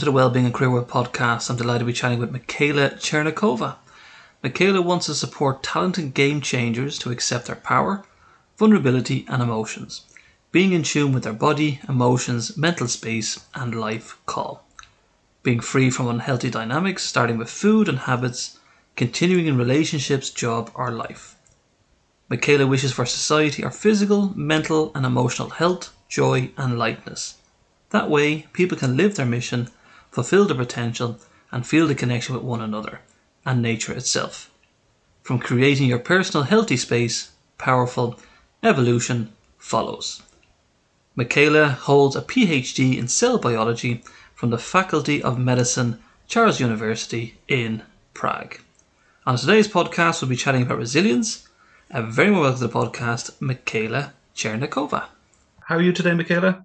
to the Wellbeing and Career World podcast. I'm delighted to be chatting with Michaela Chernikova. Michaela wants to support talented game changers to accept their power, vulnerability, and emotions, being in tune with their body, emotions, mental space, and life call. Being free from unhealthy dynamics, starting with food and habits, continuing in relationships, job, or life. Michaela wishes for society our physical, mental, and emotional health, joy, and lightness. That way, people can live their mission fulfill their potential, and feel the connection with one another and nature itself. From creating your personal healthy space, powerful evolution follows. Michaela holds a PhD in cell biology from the Faculty of Medicine, Charles University in Prague. On today's podcast, we'll be chatting about resilience. A very welcome to the podcast, Michaela Chernikova. How are you today, Michaela?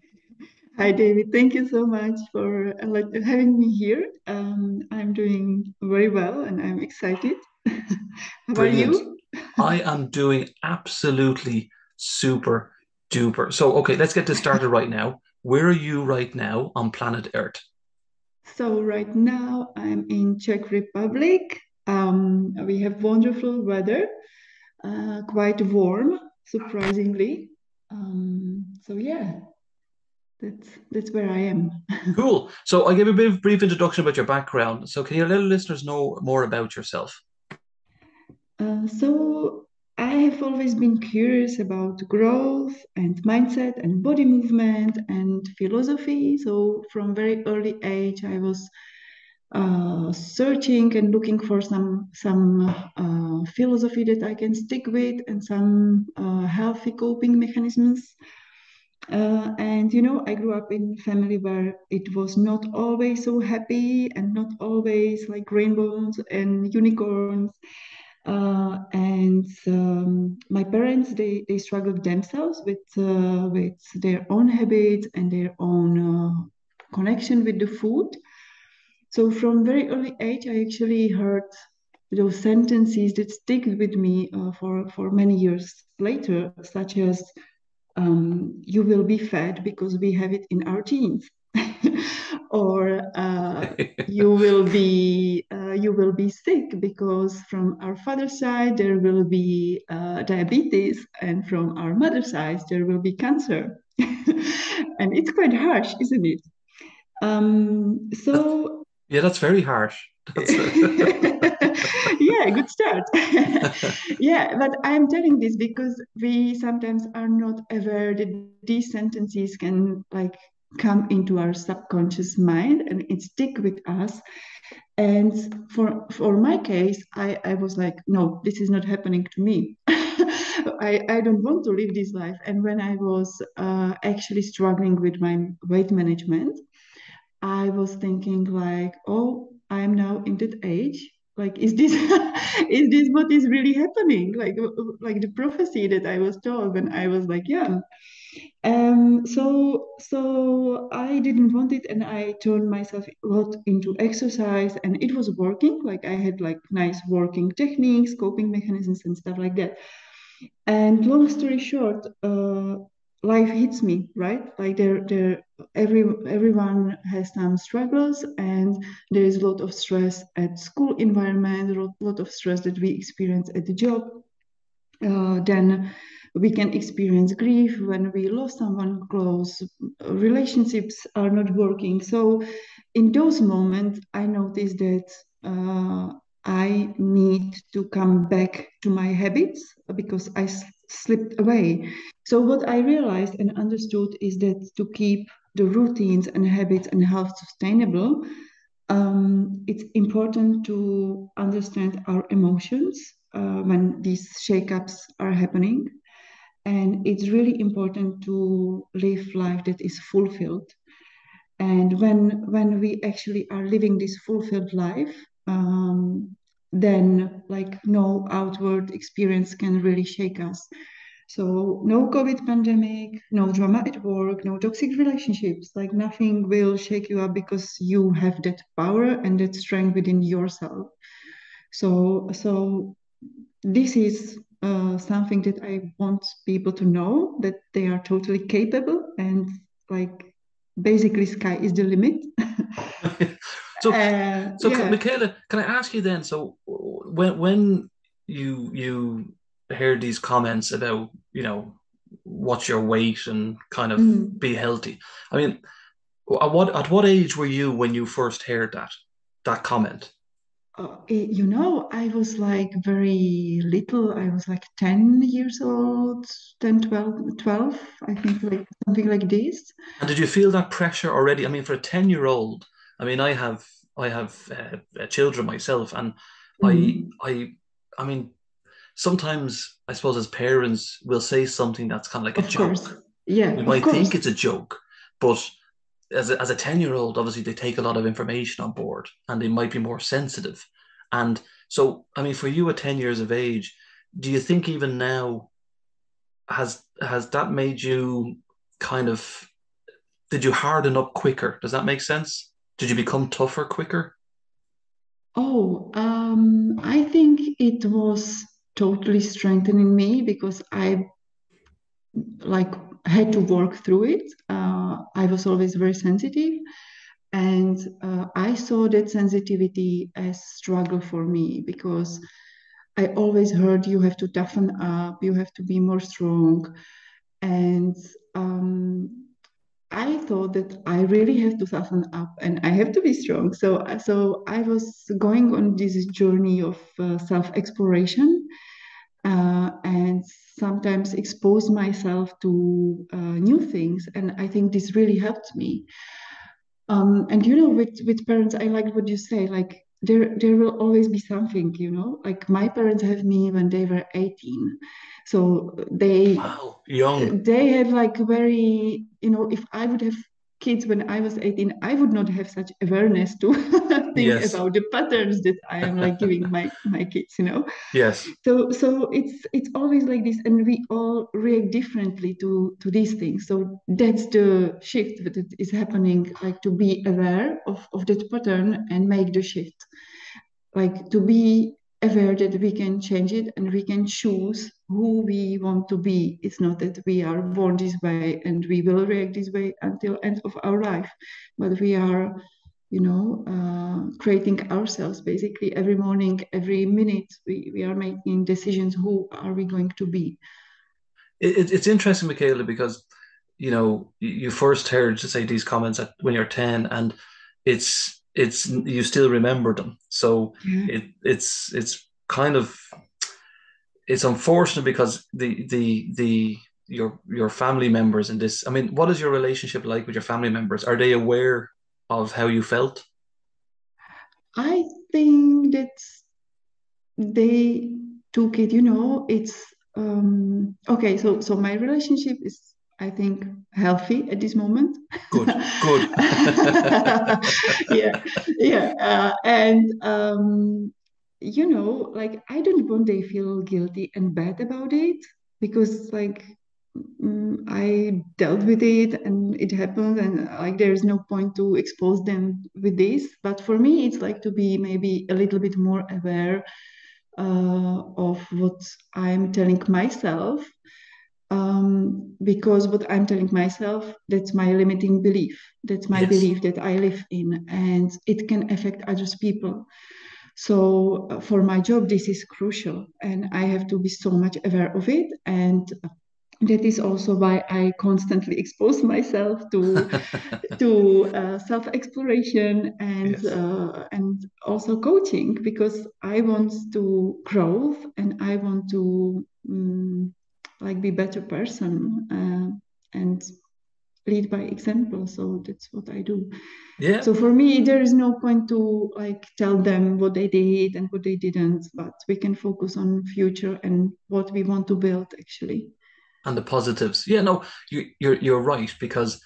Hi, David. Thank you so much for uh, having me here. Um, I'm doing very well and I'm excited. How Brilliant. are you? I am doing absolutely super duper. So, okay, let's get this started right now. Where are you right now on planet Earth? So, right now I'm in Czech Republic. Um, we have wonderful weather, uh, quite warm, surprisingly. Um, so, yeah, that's that's where I am. cool. So I gave a bit of brief introduction about your background. So can you let listeners know more about yourself? Uh, so I have always been curious about growth and mindset and body movement and philosophy. So from very early age, I was uh, searching and looking for some some uh, philosophy that I can stick with and some uh, healthy coping mechanisms uh, and you know, I grew up in a family where it was not always so happy and not always like rainbows and unicorns. Uh, and um, my parents, they, they struggled themselves with uh, with their own habits and their own uh, connection with the food. So from very early age, I actually heard those sentences that stick with me uh, for for many years later, such as um, you will be fed because we have it in our genes. Or uh, you will be uh, you will be sick because from our father's side there will be uh, diabetes and from our mother's side there will be cancer. And it's quite harsh isn't it? Um, so yeah that's very harsh yeah, good start. yeah, but I'm telling this because we sometimes are not aware that these sentences can like come into our subconscious mind and it stick with us. And for for my case, I, I was like, no, this is not happening to me. I, I don't want to live this life. And when I was uh, actually struggling with my weight management, I was thinking like, oh, I'm now in that age like is this is this what is really happening? Like like the prophecy that i was told when i was like young. Um so so i didn't want it and i turned myself a lot into exercise and it was working. Like i had like nice working techniques coping mechanisms and stuff like that. And long story short uh, life hits me right? Like there there every everyone has some struggles and there is a lot of stress at school environment a lot of stress that we experience at the job. Uh, then we can experience grief when we lost someone close. Relationships are not working. So in those moments i noticed that uh, i need to come back to my habits because i slipped away. So, what I realized and understood is that to keep the routines and habits and health sustainable, um, it's important to understand our emotions uh, when these shakeups are happening. And it's really important to live life that is fulfilled. And when when we actually are living this fulfilled life, um, then like no outward experience can really shake us. So no COVID pandemic, no drama at work, no toxic relationships, like nothing will shake you up because you have that power and that strength within yourself. So so this is uh, something that I want people to know that they are totally capable and like basically sky is the limit. so, uh, so yeah. Michaela, can I ask you then? So, when when you you heard these comments about you know what's your weight and kind of mm. be healthy, I mean, at what at what age were you when you first heard that that comment? Uh, you know, I was like very little. I was like 10 years old, 10, 12, 12, I think, like something like this. And did you feel that pressure already? I mean, for a 10 year old, I mean, I have, I have uh, uh, children myself, and mm. I, I, I mean, sometimes I suppose as parents, we'll say something that's kind of like of a joke. Course. Yeah. We might think it's a joke, but as a, as a 10 year old, obviously they take a lot of information on board and they might be more sensitive. And so, I mean, for you at 10 years of age, do you think even now has has that made you kind of did you harden up quicker? Does that make sense? Did you become tougher quicker? Oh, um, I think it was totally strengthening me because I like had to work through it. Uh, I was always very sensitive. And uh, I saw that sensitivity as struggle for me because I always heard you have to toughen up, you have to be more strong. And um, I thought that I really have to toughen up and I have to be strong. So, so I was going on this journey of uh, self exploration uh, and sometimes expose myself to uh, new things. And I think this really helped me. Um, and you know, with with parents, I like what you say. Like there there will always be something. You know, like my parents have me when they were eighteen, so they wow young. They have like very you know. If I would have kids when I was 18, I would not have such awareness to think yes. about the patterns that I am like giving my my kids, you know. Yes. So so it's it's always like this, and we all react differently to to these things. So that's the shift that is happening, like to be aware of of that pattern and make the shift, like to be aware that we can change it and we can choose who we want to be. It's not that we are born this way and we will react this way until end of our life, but we are, you know, uh, creating ourselves basically every morning, every minute. We, we are making decisions. Who are we going to be? It, it's interesting, Michaela, because you know you first heard to say these comments at, when you're 10 and it's it's you still remember them. So yeah. it it's it's kind of it's unfortunate because the the the your your family members in this. I mean, what is your relationship like with your family members? Are they aware of how you felt? I think that they took it. You know, it's um, okay. So so my relationship is I think, healthy at this moment. Good, good. yeah, yeah. Uh, and, um, you know, like, I don't want they feel guilty and bad about it because, like, I dealt with it and it happened, and like, there's no point to expose them with this. But for me, it's like to be maybe a little bit more aware uh, of what I'm telling myself um, because what I'm telling myself, that's my limiting belief. That's my yes. belief that I live in, and it can affect others people. So uh, for my job, this is crucial, and I have to be so much aware of it. And that is also why I constantly expose myself to to uh, self exploration and yes. uh, and also coaching because I want to grow and I want to um, like be better person uh, and lead by example. So that's what i do. Yeah. So for me there is no point to like tell them what they did and what they didn't but we can focus on future and what we want to build actually and the positives yeah no you, you're you're right because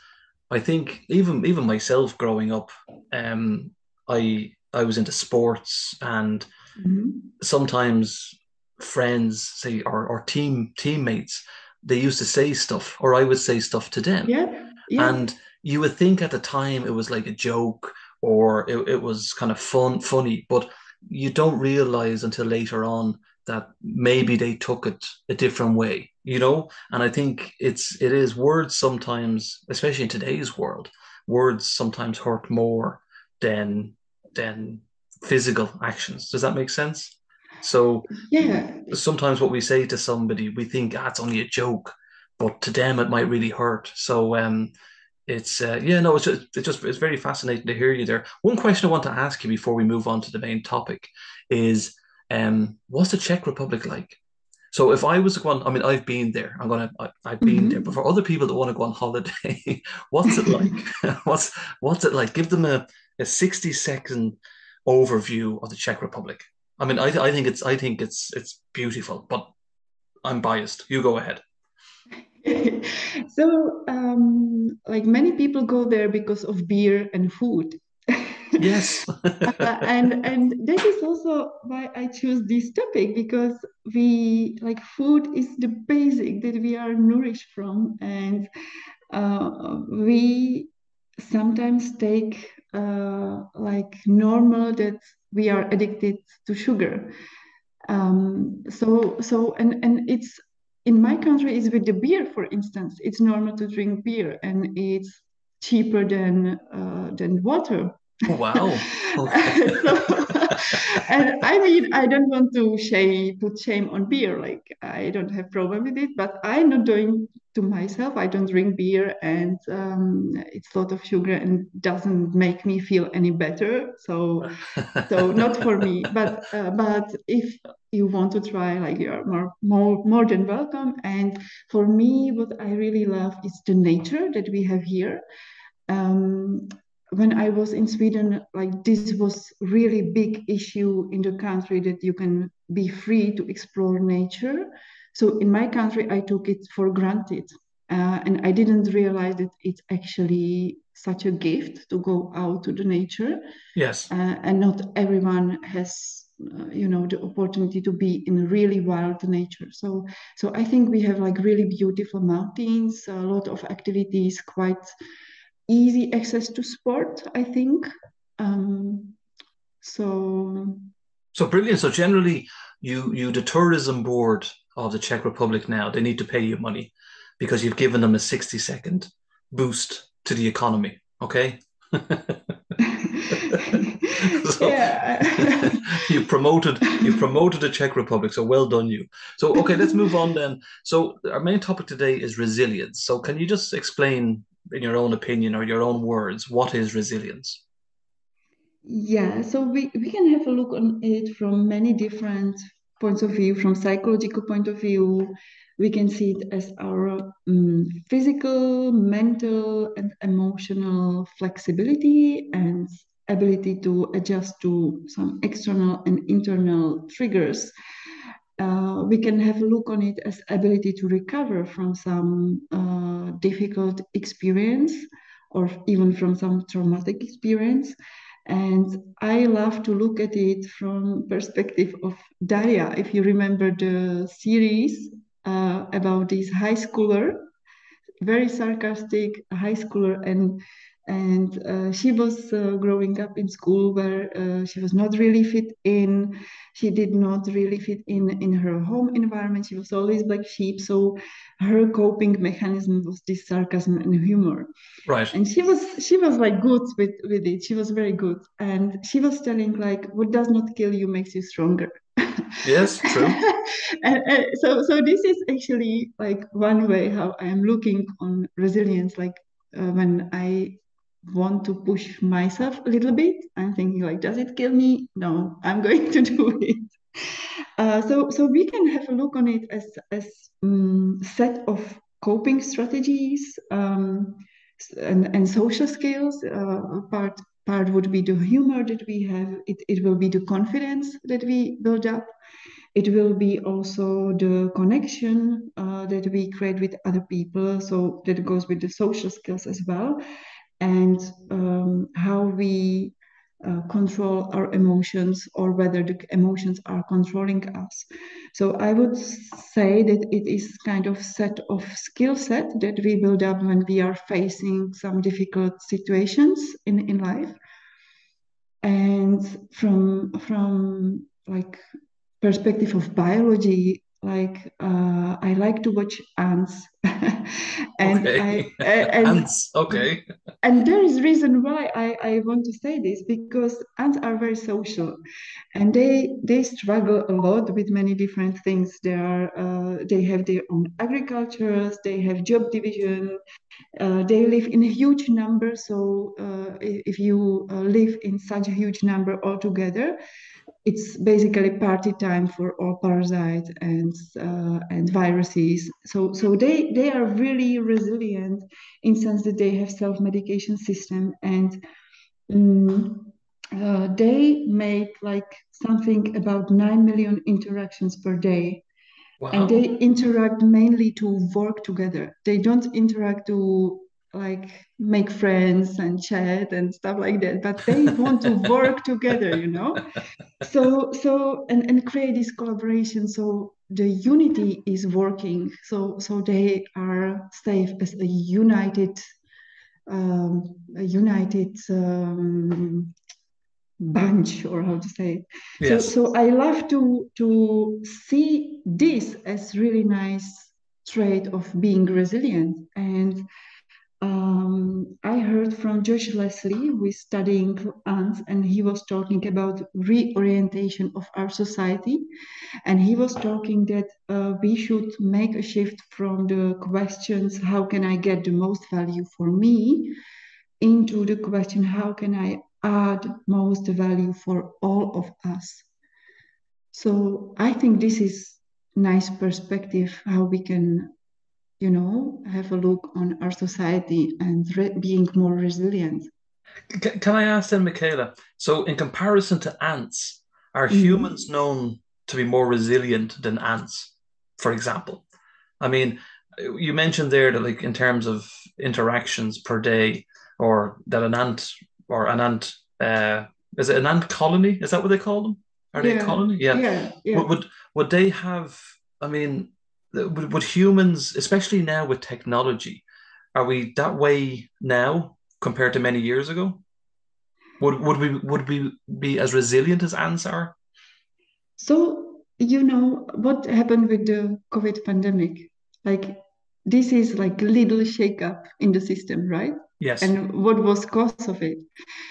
i think even even myself growing up um i i was into sports and mm-hmm. sometimes friends, say, or, or team teammates, they used to say stuff, or I would say stuff to them. Yeah. yeah. And you would think at the time it was like a joke or it, it was kind of fun, funny, but you don't realize until later on that maybe they took it a different way, you know? And I think it's it is words sometimes, especially in today's world, words sometimes hurt more than than physical actions. Does that make sense? So yeah, sometimes what we say to somebody, we think ah, it's only a joke, but to them it might really hurt. So um, it's uh, yeah, no, it's just, it's just it's very fascinating to hear you there. One question I want to ask you before we move on to the main topic is, um, what's the Czech Republic like? So if I was to go I mean, I've been there. I'm gonna, I, have been mm-hmm. there. But for other people that want to go on holiday, what's it like? what's what's it like? Give them a, a 60 second overview of the Czech Republic. I mean, I, I think it's I think it's it's beautiful, but I'm biased. You go ahead. so, um, like many people go there because of beer and food. Yes. uh, and and that is also why I choose this topic because we like food is the basic that we are nourished from, and uh, we sometimes take uh, like normal that we are addicted to sugar. Um, so so and and it's in my country is with the beer, for instance. It's normal to drink beer, and it's cheaper than uh, than water. Wow. so, and I mean, I don't want to shame, put shame on beer. Like I don't have problem with it, but I'm not doing to myself. I don't drink beer, and um, it's a lot of sugar and doesn't make me feel any better. So, so not for me. But uh, but if you want to try, like you are more more more than welcome. And for me, what I really love is the nature that we have here. Um, when I was in Sweden, like this was really big issue in the country that you can be free to explore nature. So in my country, I took it for granted, uh, and I didn't realize that it's actually such a gift to go out to the nature. Yes, uh, and not everyone has. Uh, you know the opportunity to be in really wild nature so so i think we have like really beautiful mountains a lot of activities quite easy access to sport, I think. Um, so so brilliant. So generally, you you the tourism board of the Czech Republic now they need to pay you money because you've given them a sixty second boost to the economy. Okay. so yeah. you promoted you promoted the Czech Republic, so well done you. So okay, let's move on then. So our main topic today is resilience. So can you just explain in your own opinion or your own words, what is resilience? Yeah, so we, we can have a look on it from many different points of view. From psychological point of view, we can see it as our um, physical, mental, and emotional flexibility and ability to adjust to some external and internal triggers uh, we can have a look on it as ability to recover from some uh, difficult experience or even from some traumatic experience. And i love to look at it from perspective of daria. If you remember the series uh, about this high schooler very sarcastic high schooler and and uh, she was uh, growing up in school where uh, she was not really fit in. She did not really fit in in her home environment. She was always black sheep. So her coping mechanism was this sarcasm and humor. Right. And she was she was like good with with it. She was very good. And she was telling like what does not kill you makes you stronger. Yes true. And, and so so this is actually like one way how i am looking on resilience like uh, when I want to push myself a little bit. I'm thinking like, does it kill me? No, I'm going to do it. Uh, so, so we can have a look on it as as um, set of coping strategies um, and, and social skills. Uh, part part would be the humor that we have. It, it will be the confidence that we build up. It will be also the connection uh, that we create with other people. So that goes with the social skills as well and um, how we uh, control our emotions or whether the emotions are controlling us. So I would say that it is kind of set of skill set that we build up when we are facing some difficult situations in, in life. And from from like perspective of biology, like uh, I like to watch ants, and okay. I and, ants. Okay. And there is reason why I, I want to say this because ants are very social, and they they struggle a lot with many different things. They are uh, they have their own agricultures. They have job division. Uh, they live in a huge number. So uh, if you uh, live in such a huge number altogether, it's basically party time for all parasites and uh, and viruses. So so they they are really resilient in sense that they have self medication system and um, uh, they make like something about nine million interactions per day. Wow. And they interact mainly to work together. They don't interact to like make friends and chat and stuff like that but they want to work together you know? So so and, and create this collaboration so the unity is working. So so they are safe as a united um, a united um, bunch or how to say it. Yes. so so i love to to see this as really nice trait of being resilient. And um, I heard from George Leslie, who is studying ants, and he was talking about reorientation of our society. And he was talking that uh, we should make a shift from the questions, how can I get the most value for me, into the question, how can I add most value for all of us? So I think this is nice perspective how we can you know, have a look on our society and re- being more resilient. Can I ask then, Michaela? So, in comparison to ants, are mm. humans known to be more resilient than ants, for example? I mean, you mentioned there that, like, in terms of interactions per day, or that an ant or an ant, uh, is it an ant colony? Is that what they call them? Are yeah. they a colony? Yeah. yeah, yeah. Would, would would they have? I mean, would, would humans, especially now with technology, are we that way now compared to many years ago? Would would we would we be as resilient as ants are? So you know what happened with the COVID pandemic? Like this is like little shake up in the system, right? Yes. And what was cause of it?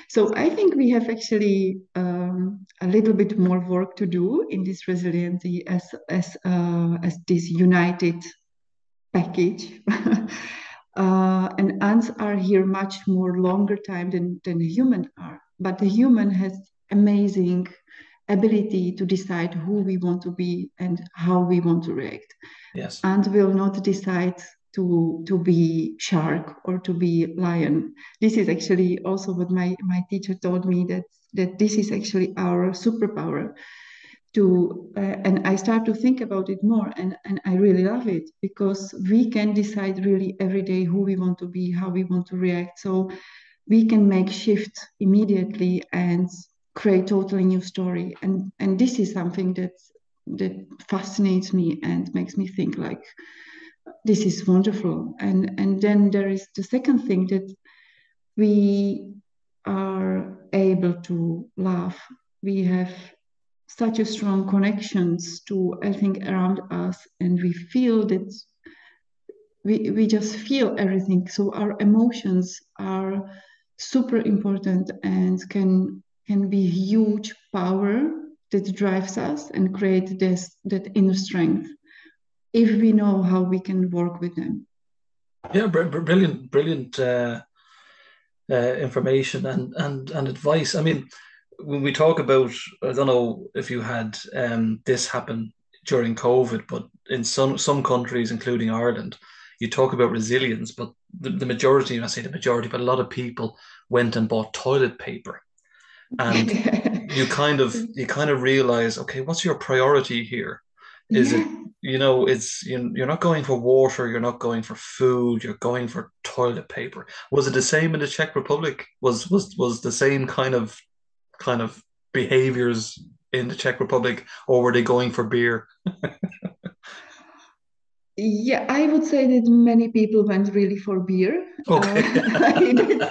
So I think we have actually um, a little bit more work to do in this resiliency as as uh, as this united package. uh, and ants are here much more longer time than than human are. But the human has amazing ability to decide who we want to be and how we want to react. Yes. And will not decide to to be shark or to be lion. This is actually also what my my teacher told me that that this is actually our superpower. To uh, and I start to think about it more, and and I really love it because we can decide really every day who we want to be, how we want to react. So we can make shift immediately and create totally new story. And and this is something that that fascinates me and makes me think like this is wonderful. And and then there is the second thing that we are able to laugh. We have such a strong connections to everything around us, and we feel that we, we just feel everything. So our emotions are super important and can can be huge power that drives us and create this that inner strength if we know how we can work with them. Yeah, brilliant, brilliant uh, uh, information and, and and advice. I mean, when we talk about, I don't know if you had um, this happen during COVID, but in some some countries, including Ireland, you talk about resilience, but the, the majority, I say the majority, but a lot of people went and bought toilet paper, and you kind of you kind of realize, okay, what's your priority here? Is yeah. it you know it's you're not going for water you're not going for food you're going for toilet paper was it the same in the czech republic was was was the same kind of kind of behaviors in the czech republic or were they going for beer Yeah, I would say that many people went really for beer. Okay.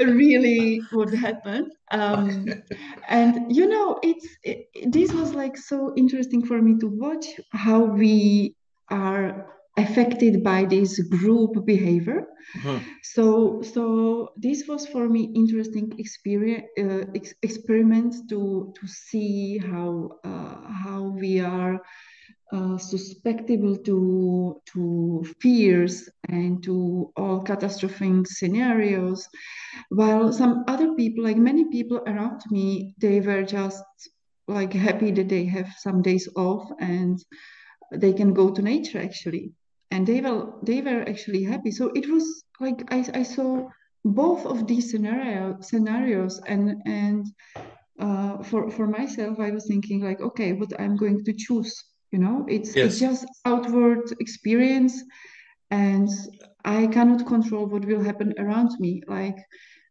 Uh, really what happened. Um, and you know, it's it, this was like so interesting for me to watch how we are affected by this group behavior. Mhm. So, so this was for me interesting experience uh, ex experiment to to see how uh, how we are uh, susceptible to to fears and to all catastrophic scenarios while some other people like many people around me they were just like happy that they have some days off and they can go to nature actually and they were they were actually happy so it was like i, I saw both of these scenario scenarios and and uh, for for myself, I was thinking like, okay, what I'm going to choose. You know, it's it's just outward experience, and I cannot control what will happen around me. Like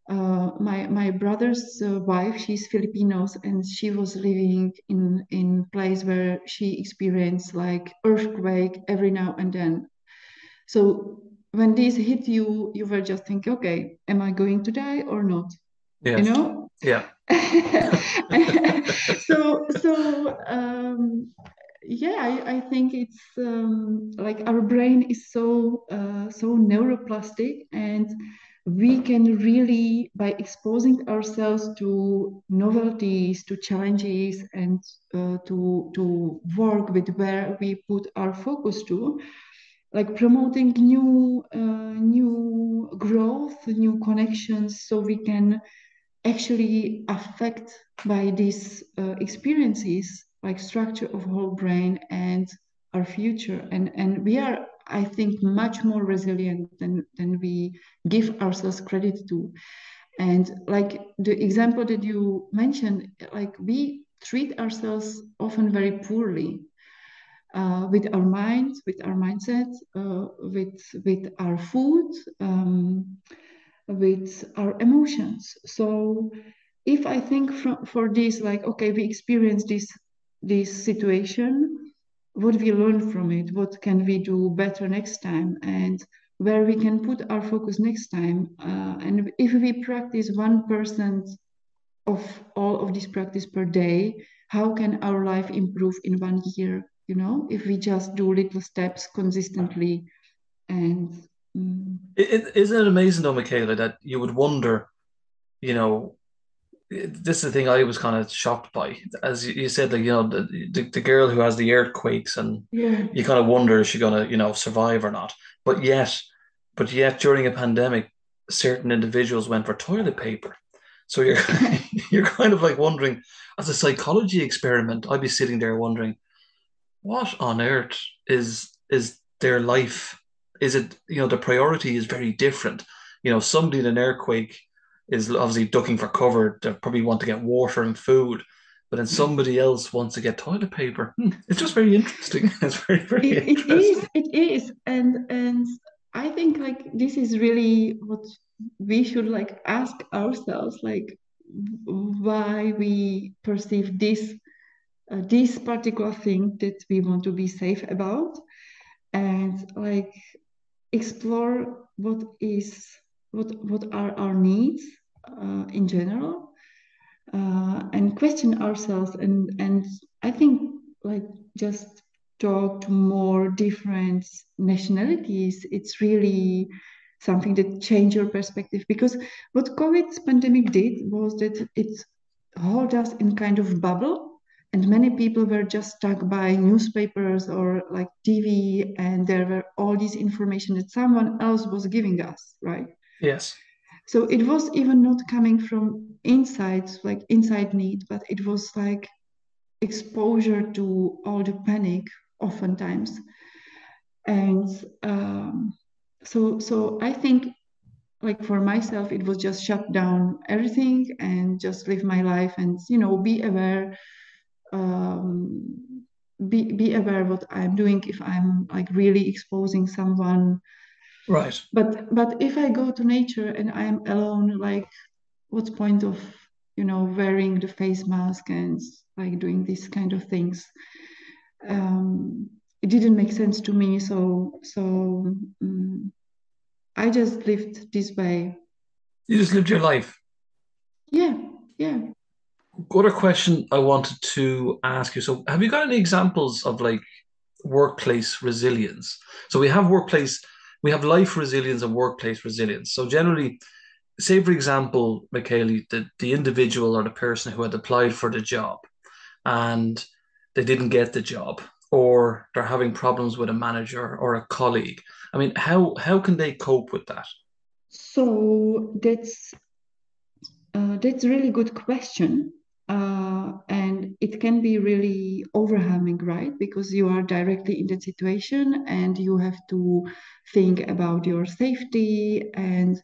uh, my my brother's uh, wife, she's Filipinos, and she was living in in place where she experienced like earthquake every now and then. So when this hit you, you were just thinking, okay, am I going to die or not? You know, Yeah. so so um, yeah I, I think it's um, like our brain is so uh, so neuroplastic and we can really by exposing ourselves to novelties to challenges and uh, to to work with where we put our focus to like promoting new uh, new growth new connections so we can actually affect by these uh, experiences like structure of whole brain and our future. And and we are i think much more resilient than than we give ourselves credit to. And like the example that you mentioned like we treat ourselves often very poorly uh, with our minds with our mindset uh, with with our food um, with our emotions. So if I think from, for this, like, okay, we experience this this situation, what we learn from it, what can we do better next time, and where we can put our focus next time. Uh, and if we practice one percent of all of this practice per day, how can our life improve in one year? You know, if we just do little steps consistently, and mm, it, isn't it amazing though, Michaela, that you would wonder, you know, this is the thing I was kind of shocked by. As you said, like, you know, the, the, the girl who has the earthquakes and yeah, you kind of wonder is she gonna, you know, survive or not. But yet, but yet during a pandemic, certain individuals went for toilet paper. So you're you're kind of like wondering, as a psychology experiment, I'd be sitting there wondering, what on earth is is their life? Is it, you know, the priority is very different. You know, somebody in an earthquake is obviously ducking for cover. They probably want to get water and food, but then somebody else wants to get toilet paper. Hmm, It's just very interesting. It's very, very It, it interesting. is, it is, and and I think like this is really what we should like ask ourselves, like why we perceive this uh, this particular thing that we want to be safe about, and like explore what is what what are our needs uh, in general, uh, and question ourselves and and I think like just talk to more different nationalities it's really something that change your perspective. Because what COVID pandemic did was that it held us in kind of bubble and many people were just stuck by newspapers or like TV and there were all this information that someone else was giving us right? Yes. So it was even not coming from inside, like inside need, but it was like exposure to all the panic oftentimes. And um, so, so I think like for myself, it was just shut down everything and just live my life and you know be aware, um, be be aware what I'm doing if I'm like really exposing someone. Right. But but if I go to nature and I'm alone, like what's point of you know wearing the face mask and like doing these kind of things um, it didn't make sense to me. So so um, I just lived this way. You just lived your life. Yeah, yeah. What a question I wanted to ask you. So, have you got any examples of like workplace resilience? So we have workplace, we have life resilience and workplace resilience. So generally, say for example, Michaela, the, the individual or the person who had applied for the job and they didn't get the job or they're having problems with a manager or a colleague. I mean, how how can they cope with that? So that's uh, that's a really good question. Uh, and it can be really overwhelming, right? Because you are directly in that situation and you have to think about your safety and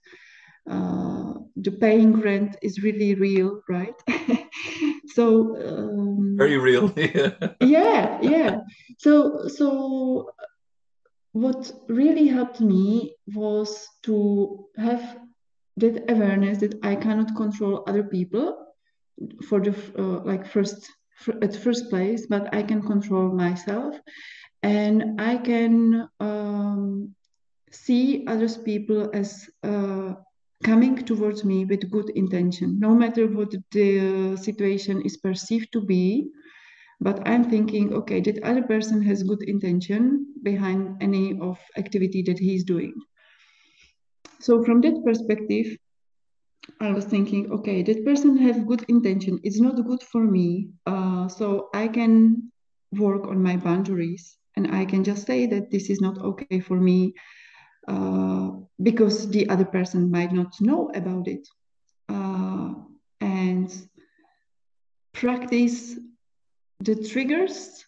uh, the paying rent is really real, right? so um, very real. yeah, yeah. So so what really helped me was to have that awareness that I cannot control other people for the uh, like first at first place, but I can control myself, and I can um, see others people as uh, coming towards me with good intention, no matter what the situation is perceived to be. But I'm thinking, okay, that other person has good intention behind any of activity that he's doing. So from that perspective, I was thinking, okay, that person have good intention. It's not good for me. Uh, so I can work on my boundaries and I can just say that this is not okay for me uh, because the other person might not know about it. Uh, and practice the triggers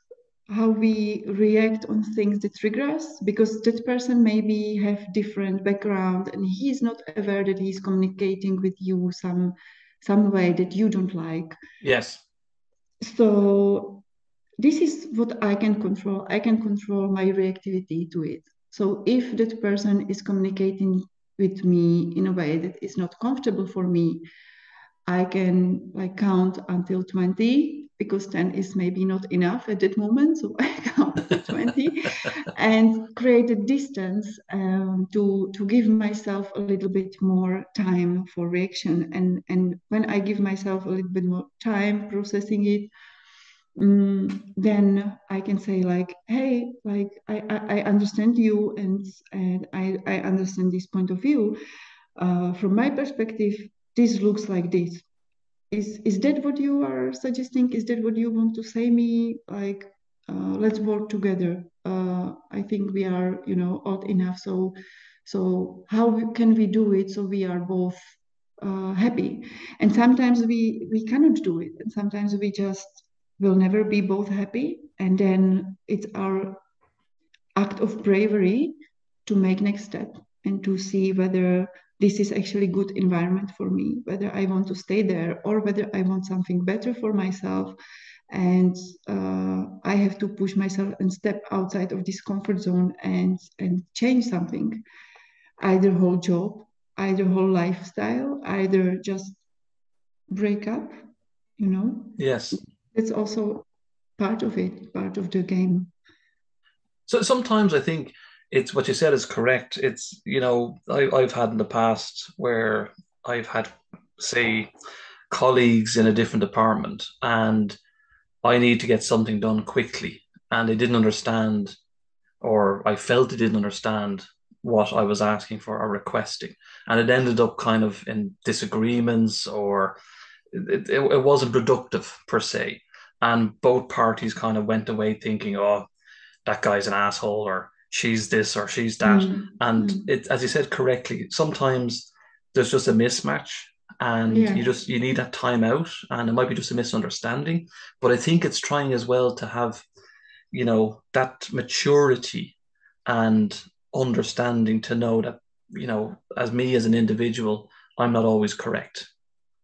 how we react on things that trigger us because that person maybe have different background and he's not aware that he's communicating with you some some way that you don't like. Yes. So this is what i can control. I can control my reactivity to it. So if that person is communicating with me in a way that is not comfortable for me i can like count until 20 because 10 is maybe not enough at that moment. So I count to 20 and create a distance um, to, to give myself a little bit more time for reaction. And, and when I give myself a little bit more time processing it, um, then I can say like, hey, like I, I, I understand you and, and I, I understand this point of view. Uh, from my perspective, this looks like this is is that what you are suggesting? Is that what you want to say me? Like uh, let's work together. Uh, i think we are you know odd enough. So so how can we do it so we are both uh, happy? And sometimes we we cannot do it. And sometimes we just will never be both happy. And then it's our act of bravery to make next step and to see whether this is actually good environment for me whether i want to stay there or whether i want something better for myself. And uh, i have to push myself and step outside of this comfort zone and and change something. Either whole job either whole lifestyle either just break up you know? Yes. It's also part of it part of the game. So sometimes i think it's what you said is correct. It's you know I, I've had in the past where I've had say colleagues in a different department and I need to get something done quickly and they didn't understand or I felt they didn't understand what I was asking for or requesting and it ended up kind of in disagreements or it, it, it wasn't productive per se and both parties kind of went away thinking oh that guy's an asshole or she's this or she's that. Mm. And mm. it, as you said correctly, sometimes there's just a mismatch and yeah. you just you need that time out and it might be just a misunderstanding but i think it's trying as well to have you know that maturity and understanding to know that you know as me as an individual i'm not always correct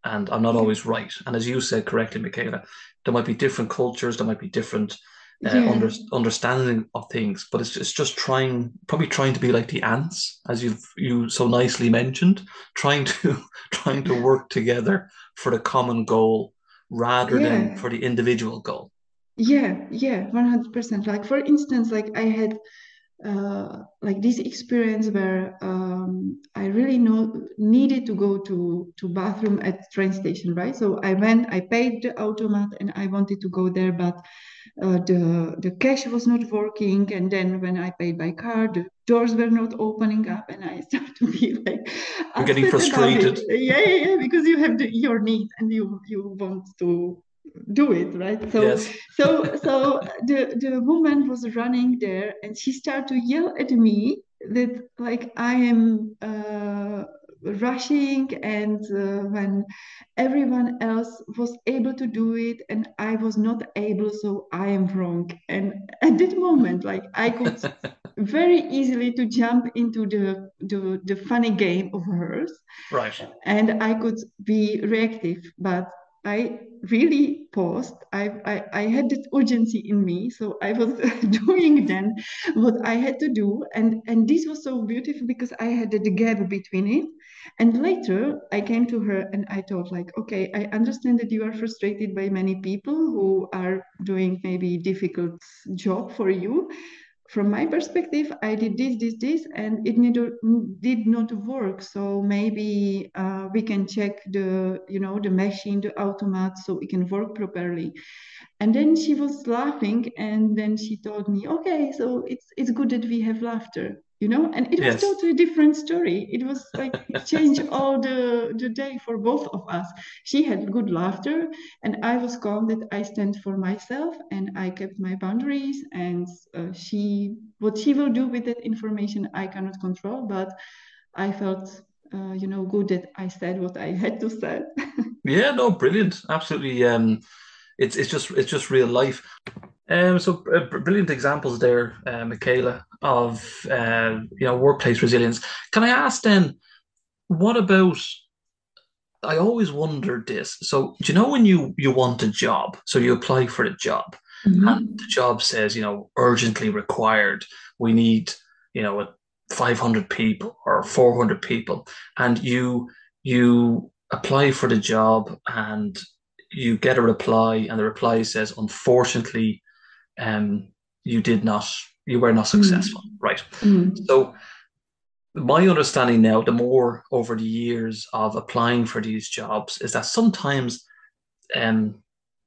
and i'm not always right and as you said correctly michaela there might be different cultures there might be different uh, yeah. under, understanding of things, but it's, it's just trying, probably trying to be like the ants, as you've you so nicely mentioned, trying to trying to work together for the common goal rather yeah. than for the individual goal. yeah yeah 100% like for instance like i had uh, like this experience where um, I really know needed to go to to bathroom at train station, right? So I went, I paid the automat, and I wanted to go there, but uh, the the cash was not working. And then when I paid by card, the doors were not opening up, and I started to be like, You're getting frustrated. Yeah, yeah, yeah, because you have the, your need and you you want to do it right? So yes. so so the the woman was running there and she started to yell at me that like i am uh, rushing and uh, when everyone else was able to do it and i was not able so i am wrong. And at that moment like i could very easily to jump into the, the the funny game of hers. Right. And i could be reactive but I really paused. I, I, I had this urgency in me. So I was doing then what I had to do. And, and this was so beautiful because I had the gap between it. And later I came to her and I thought like, okay, I understand that you are frustrated by many people who are doing maybe difficult job for you from my perspective, I did this, this, this, and it neither, did not work. So maybe uh, we can check the, you know, the machine, the automat, so it can work properly. And then she was laughing, and then she told me, "Okay, so it's it's good that we have laughter." You know? And it was yes. totally different story. It was like it changed all the the day for both of us. She had good laughter and i was calm that i stand for myself and i kept my boundaries and uh, she what she will do with that information i cannot control but i felt uh, you know good that i said what i had to say. Yeah no brilliant. Absolutely um it's it's just it's just real life um, so uh, brilliant examples there, uh, Michaela, of uh, you know workplace resilience. Can I ask then, what about? I always wondered this. So do you know when you you want a job, so you apply for a job, mm-hmm. and the job says you know urgently required. We need you know a 500 people or 400 people, and you you apply for the job and you get a reply, and the reply says unfortunately um, you did not, you were not mm. successful, mm. right? Mm. So my understanding now, the more over the years of applying for these jobs, is that sometimes um,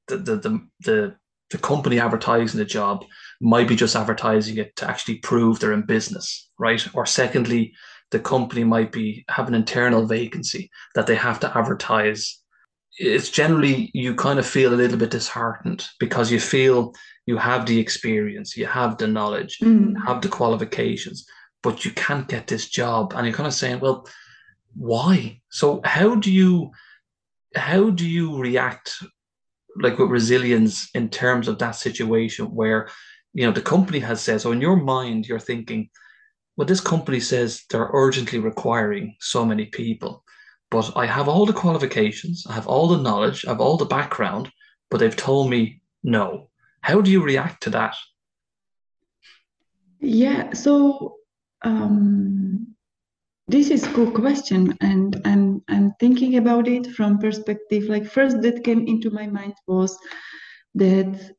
the, the, the, the, the company advertising the job might be just advertising it to actually prove they're in business, right? Or secondly, the company might be have an internal vacancy that they have to advertise. It's generally you kind of feel a little bit disheartened because you feel you have the experience, you have the knowledge, mm. you have the qualifications, but you can't get this job. And you're kind of saying, well, why? So how do you how do you react like with resilience in terms of that situation where you know the company has said so in your mind you're thinking well this company says they're urgently requiring so many people but i have all the qualifications i have all the knowledge i have all the background but they've told me no how do you react to that? Yeah, so um, this is a cool question, and I'm thinking about it from perspective. Like first that came into my mind was that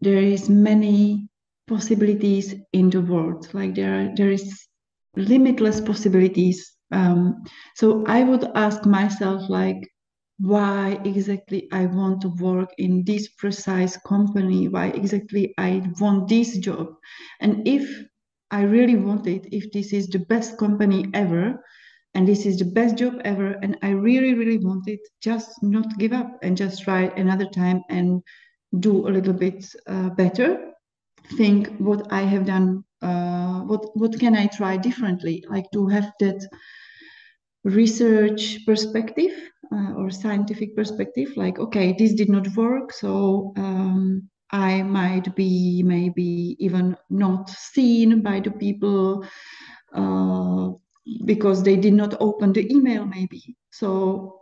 there is many possibilities in the world. Like there are, there is limitless possibilities. Um, so I would ask myself like why exactly I want to work in this precise company, why exactly I want this job. And if I really want it, if this is the best company ever, and this is the best job ever, and I really, really want it, just not give up and just try another time and do a little bit uh, better. Think what I have done, uh, what what can I try differently, like to have that research perspective uh, or scientific perspective like okay this did not work so um, i might be maybe even not seen by the people uh, because they did not open the email maybe. So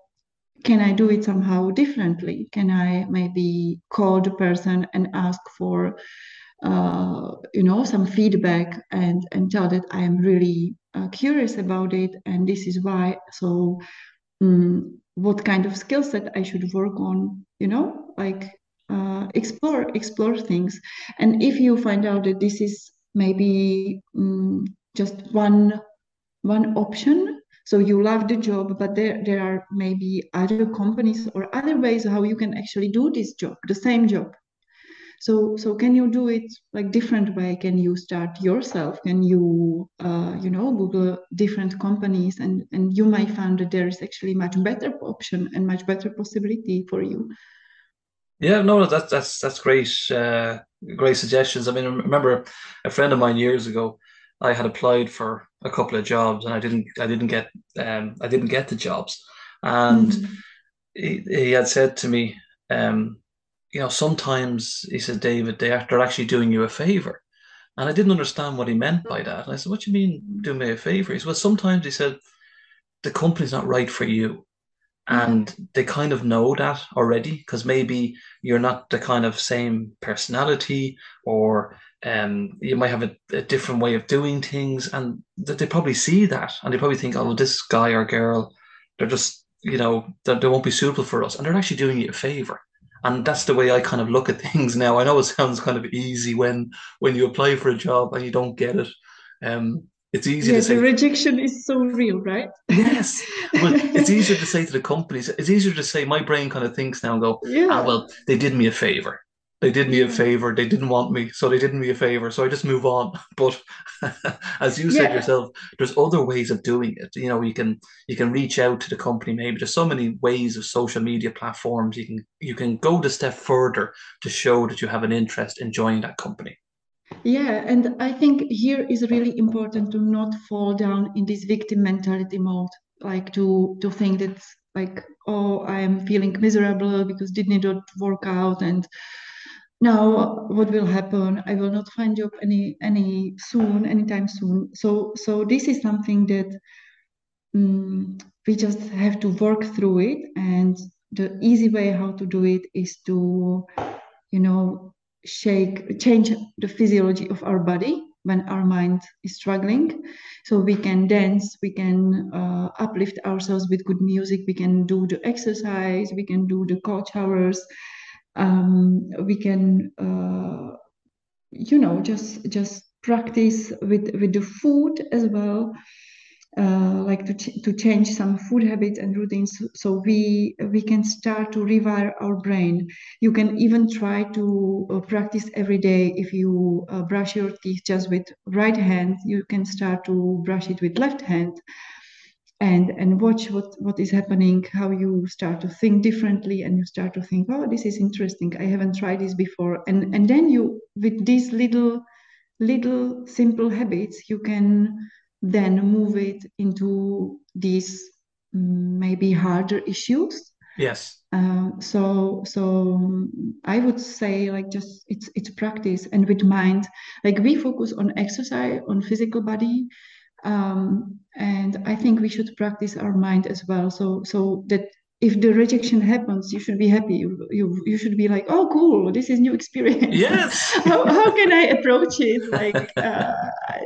can i do it somehow differently? Can i maybe call the person and ask for uh, you know some feedback and and tell that i am really uh, curious about it and this is why. So um, what kind of skill set i should work on you know like uh, explore explore things. And if you find out that this is maybe um, just one one option so you love the job but there there are maybe other companies or other ways how you can actually do this job the same job so so can you do it like different way? Can you start yourself? Can you uh, you know google different companies? And and you might find that there is actually much better option and much better possibility for you. Yeah no that's that's that's great uh, great suggestions. I mean I remember a friend of mine years ago i had applied for a couple of jobs and i didn't i didn't get um i didn't get the jobs. And mm. he, he had said to me um you know, sometimes he said, David, they are, they're actually doing you a favor. And I didn't understand what he meant by that. And I said, What do you mean do me a favor? He said, Well, sometimes he said, the company's not right for you. And they kind of know that already because maybe you're not the kind of same personality or um, you might have a, a, different way of doing things. And that they probably see that and they probably think, oh, well, this guy or girl, they're just, you know, they, they won't be suitable for us. And they're actually doing you a favor and that's the way I kind of look at things now. I know it sounds kind of easy when when you apply for a job and you don't get it. Um, it's easy yeah, to say. The rejection is so real, right? Yes, but it's easier to say to the companies. It's easier to say. My brain kind of thinks now and go, yeah. ah, well, they did me a favor. They did me a favor. They didn't want me, so they did me a favor. So I just move on. But as you said yeah. yourself, there's other ways of doing it. You know, you can you can reach out to the company. Maybe there's so many ways of social media platforms. You can you can go the step further to show that you have an interest in joining that company. Yeah, and I think here is really important to not fall down in this victim mentality mode, like to to think that like oh I am feeling miserable because did not it work out and now what will happen? I will not find job any any soon anytime soon. So so this is something that um, we just have to work through it. And the easy way how to do it is to you know shake change the physiology of our body when our mind is struggling. So we can dance we can uh, uplift ourselves with good music we can do the exercise we can do the cold showers um, we can uh, you know just just practice with with the food as well uh, like to, ch- to change some food habits and routines so we we can start to rewire our brain. You can even try to uh, practice every day. If you uh, brush your teeth just with right hand you can start to brush it with left hand and and watch what what is happening how you start to think differently and you start to think oh this is interesting. I haven't tried this before. And and then you with these little little simple habits you can then move it into these mm, maybe harder issues. Yes. Uh, so so i would say like just it's it's practice. And with mind like we focus on exercise on physical body um, and I think we should practice our mind as well. So so that if the rejection happens, you should be happy. You you, you should be like, oh, cool, this is new experience. Yes. how, how can I approach it? Like uh,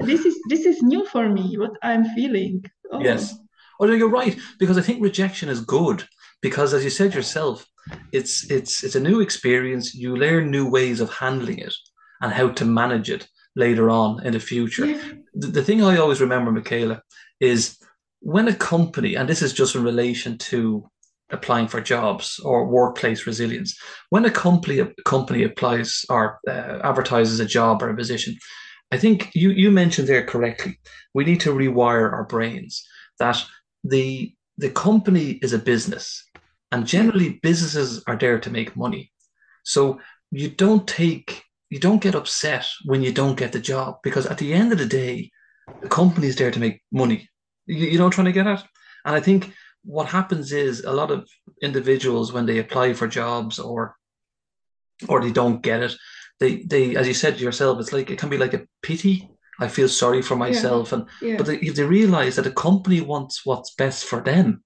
this is this is new for me. What I'm feeling. Oh. Yes. Oh, no, you're right because I think rejection is good because, as you said yourself, it's it's it's a new experience. You learn new ways of handling it and how to manage it later on in the future. Yeah. The, the thing I always remember, Michaela, is when a company, and this is just in relation to applying for jobs or workplace resilience, when a company a company applies or uh, advertises a job or a position, I think you you mentioned there correctly. We need to rewire our brains that the the company is a business, and generally businesses are there to make money. So you don't take you don't get upset when you don't get the job because at the end of the day, the company is there to make money. You, you know what I'm trying to get at? And I think what happens is a lot of individuals when they apply for jobs or or they don't get it, they they as you said yourself, it's like it can be like a pity. I feel sorry for myself, yeah. and yeah. but they, if they realize that the company wants what's best for them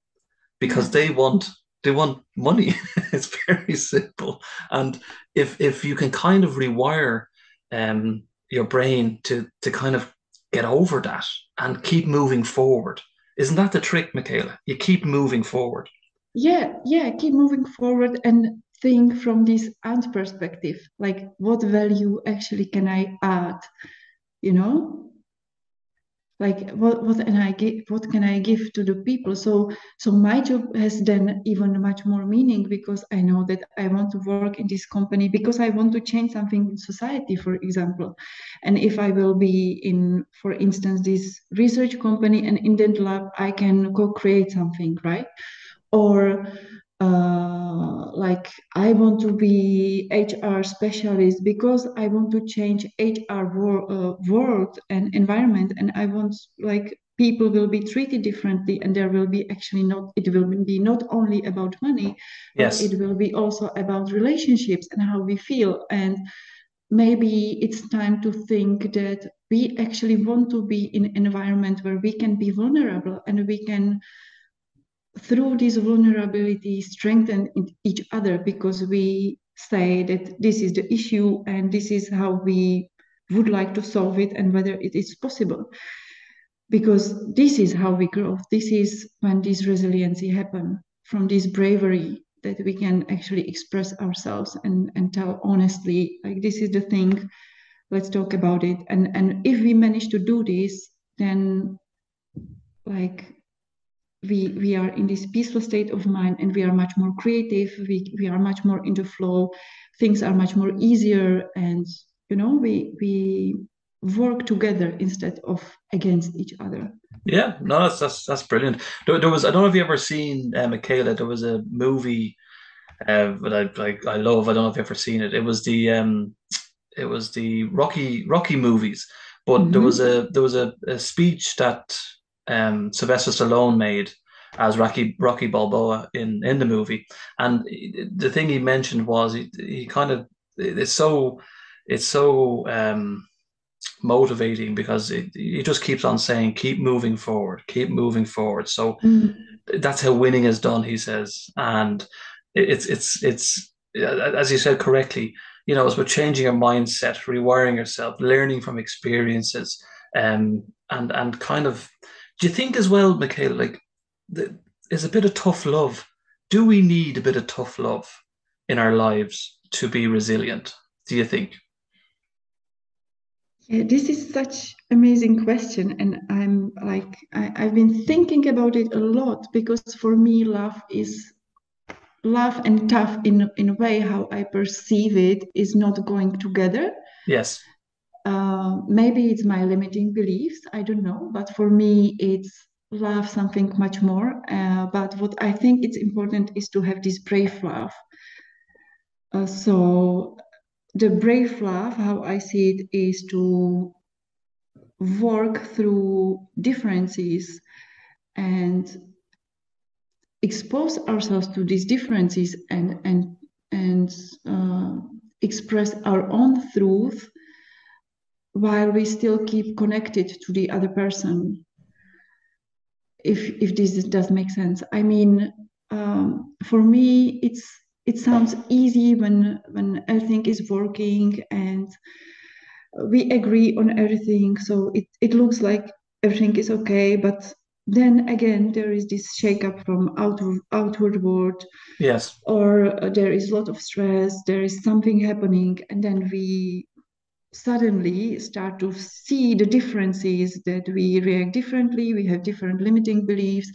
because yeah. they want they want money. it's very simple. And if if you can kind of rewire um, your brain to to kind of get over that and keep moving forward, isn't that the trick, Michaela? You keep moving forward. Yeah, yeah, keep moving forward. And think from this ant perspective like what value actually can i add you know like what what can i give what can i give to the people? So so my job has then even much more meaning because i know that i want to work in this company because i want to change something in society for example. And if i will be in for instance this research company and in that lab i can co-create something right? Or uh, like I want to be HR specialist because I want to change HR wor- uh, world and environment, and I want like people will be treated differently, and there will be actually not it will be not only about money, yes. but it will be also about relationships and how we feel and maybe it's time to think that we actually want to be in an environment where we can be vulnerable and we can through this vulnerability strengthen each other because we say that this is the issue and this is how we would like to solve it and whether it is possible. Because this is how we grow. This is when this resiliency happen from this bravery that we can actually express ourselves and and tell honestly like this is the thing let's talk about it. And and if we manage to do this then like we we are in this peaceful state of mind and we are much more creative we we are much more in the flow things are much more easier and you know we we work together instead of against each other yeah no that's that's, that's brilliant there, there was i don't know if you ever seen uh, michaela there was a movie uh, that I like I love. I don't know if you've ever seen it. It was the um, it was the Rocky Rocky movies, but mm-hmm. there was a there was a, a speech that um, Sylvester Stallone made as Rocky Rocky Balboa in in the movie, and the thing he mentioned was he, he kind of it's so it's so um, motivating because it, he just keeps on saying keep moving forward, keep moving forward. So mm. that's how winning is done, he says, and it's it's it's as you said correctly. You know, it's about changing your mindset, rewiring yourself, learning from experiences, um, and and kind of do you think as well, Michaela, like there's a bit of tough love? Do we need a bit of tough love in our lives to be resilient? Do you think? Yeah, this is such amazing question, and I'm like I, I've been thinking about it a lot because for me, love is love and tough in in a way how I perceive it is not going together. Yes. Uh, maybe it's my limiting beliefs i don't know but for me it's love something much more. Uh, but what i think it's important is to have this brave love. Uh, so the brave love how i see it is to work through differences and expose ourselves to these differences and and and uh, express our own truth while we still keep connected to the other person if if this does make sense. I mean um, for me it's it sounds easy when when everything is working and we agree on everything. So it, it looks like everything is okay but then again there is this shake up from outward outward world. Yes. Or uh, there is a lot of stress there is something happening and then we suddenly start to see the differences that we react differently, we have different limiting beliefs,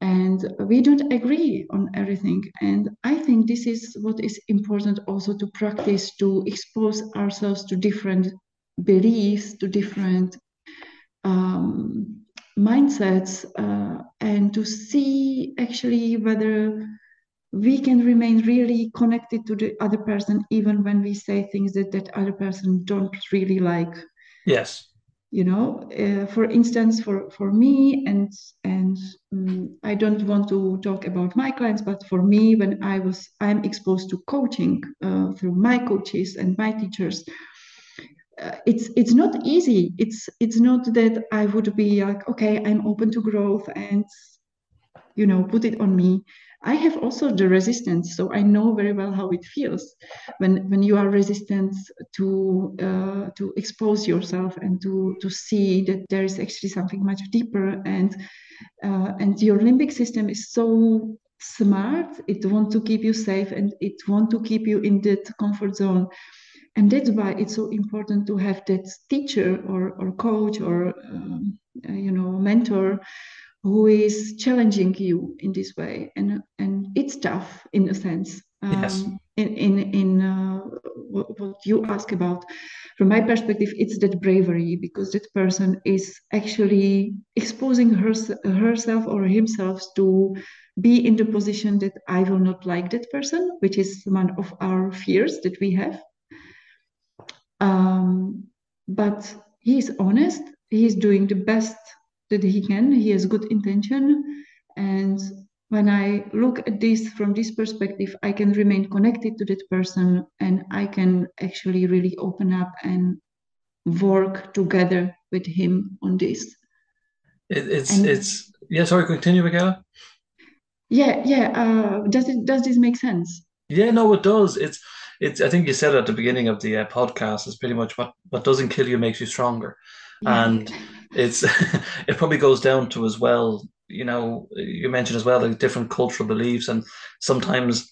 and we don't agree on everything. And I think this is what is important also to practice to expose ourselves to different beliefs, to different um, mindsets, uh, and to see actually whether we can remain really connected to the other person even when we say things that that other person don't really like. Yes. You know uh, for instance for for me and and um, i don't want to talk about my clients but for me when i was i'm exposed to coaching uh, through my coaches and my teachers uh, it's it's not easy. It's it's not that i would be like okay i'm open to growth and you know put it on me I have also the resistance, so I know very well how it feels when when you are resistant to uh, to expose yourself and to to see that there is actually something much deeper and uh, and your limbic system is so smart it wants to keep you safe and it wants to keep you in that comfort zone. And that's why it's so important to have that teacher or, or coach or um, uh, you know mentor who is challenging you in this way. And and it's tough in a sense um, yes. in in in uh, what, what, you ask about. From my perspective it's that bravery because that person is actually exposing her, herself or himself to be in the position that i will not like that person which is one of our fears that we have. Um, but he's honest. He's doing the best that he can. He has good intention. And when i look at this from this perspective i can remain connected to that person and i can actually really open up and work together with him on this. It, it's and, it's yeah sorry continue Michaela. yeah yeah uh, does it does this make sense? Yeah no it does. It's it's I think you said at the beginning of the uh, podcast is pretty much what what doesn't kill you makes you stronger, yeah. and it's it probably goes down to as well. You know, you mentioned as well like different cultural beliefs, and sometimes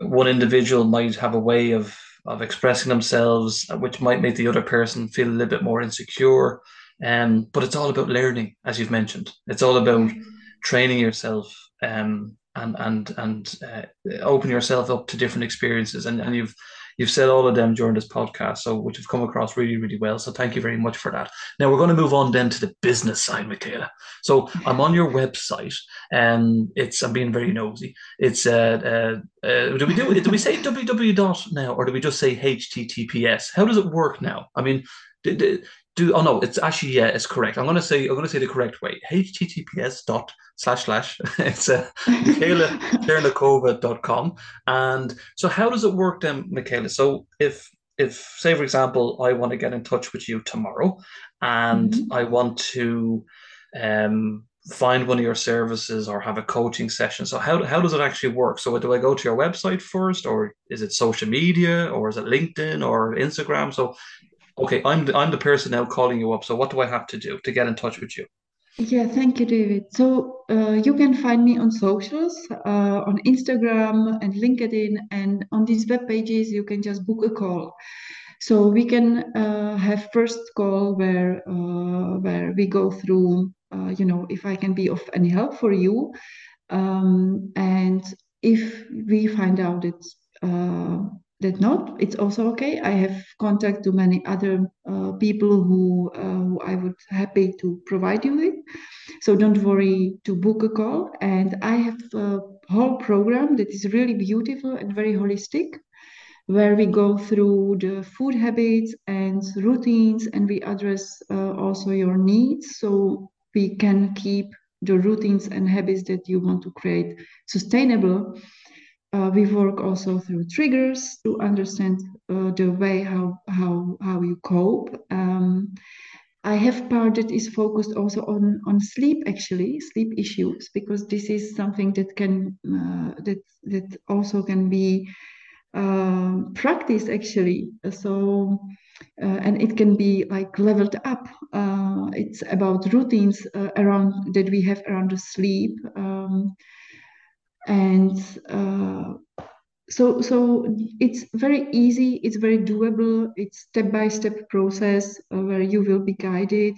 one individual might have a way of of expressing themselves, which might make the other person feel a little bit more insecure. Um, but it's all about learning, as you've mentioned. It's all about training yourself um, and and and uh, open yourself up to different experiences. And and you've you've said all of them during this podcast, so which have come across really really well. So thank you very much for that. Now we're going to move on then to the business side, Michaela. So I'm on your website, and it's I'm being very nosy. It's uh, uh, uh do we do do we say www dot now or do we just say https? How does it work now? I mean. Do oh no it's actually yeah it's correct. I'm going to say i'm going to say the correct way. Https dot slash slash. It's uh, michaela and so how does it work then michaela? So if if say for example i want to get in touch with you tomorrow and mm-hmm. i want to um find one of your services or have a coaching session so how, how does it actually work? So do i go to your website first or is it social media or is it linkedin or instagram? So okay, I'm the, I'm the person now calling you up. So what do I have to do to get in touch with you? Yeah, thank you, David. So uh, you can find me on socials, uh, on Instagram and LinkedIn, and on these web pages you can just book a call. So we can uh, have first call where uh, where we go through, uh, you know, if I can be of any help for you, um, and if we find out that uh, that not it's also okay. I have contact to many other uh, people who, uh, who i would happy to provide you with. So don't worry to book a call. And i have a whole program that is really beautiful and very holistic where we go through the food habits and routines and we address uh, also your needs. So we can keep the routines and habits that you want to create sustainable uh, we work also through triggers to understand uh, the way how how how you cope. Um, I have part that is focused also on on sleep actually sleep issues because this is something that can uh, that that also can be uh, practiced actually. So. Uh, and it can be like leveled up. Uh, it's about routines around that we have around the sleep. Um, and uh, so so it's very easy it's very doable it's step by step process uh, where you will be guided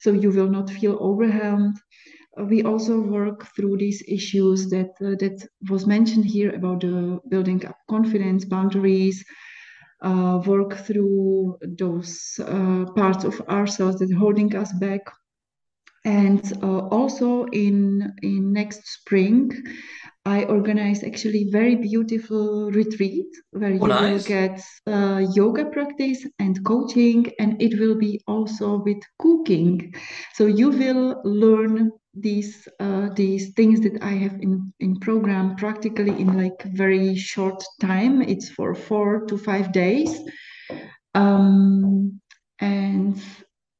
so you will not feel overwhelmed. Uh, we also work through these issues that uh, that was mentioned here about the building up confidence boundaries uh, work through those uh, parts of ourselves that holding us back. And also in in next spring I organize actually very beautiful retreat where oh, you nice. will get uh, yoga practice and coaching, and it will be also with cooking. So you will learn these uh, these things that I have in in program practically in like very short time. It's for four to five days, um, and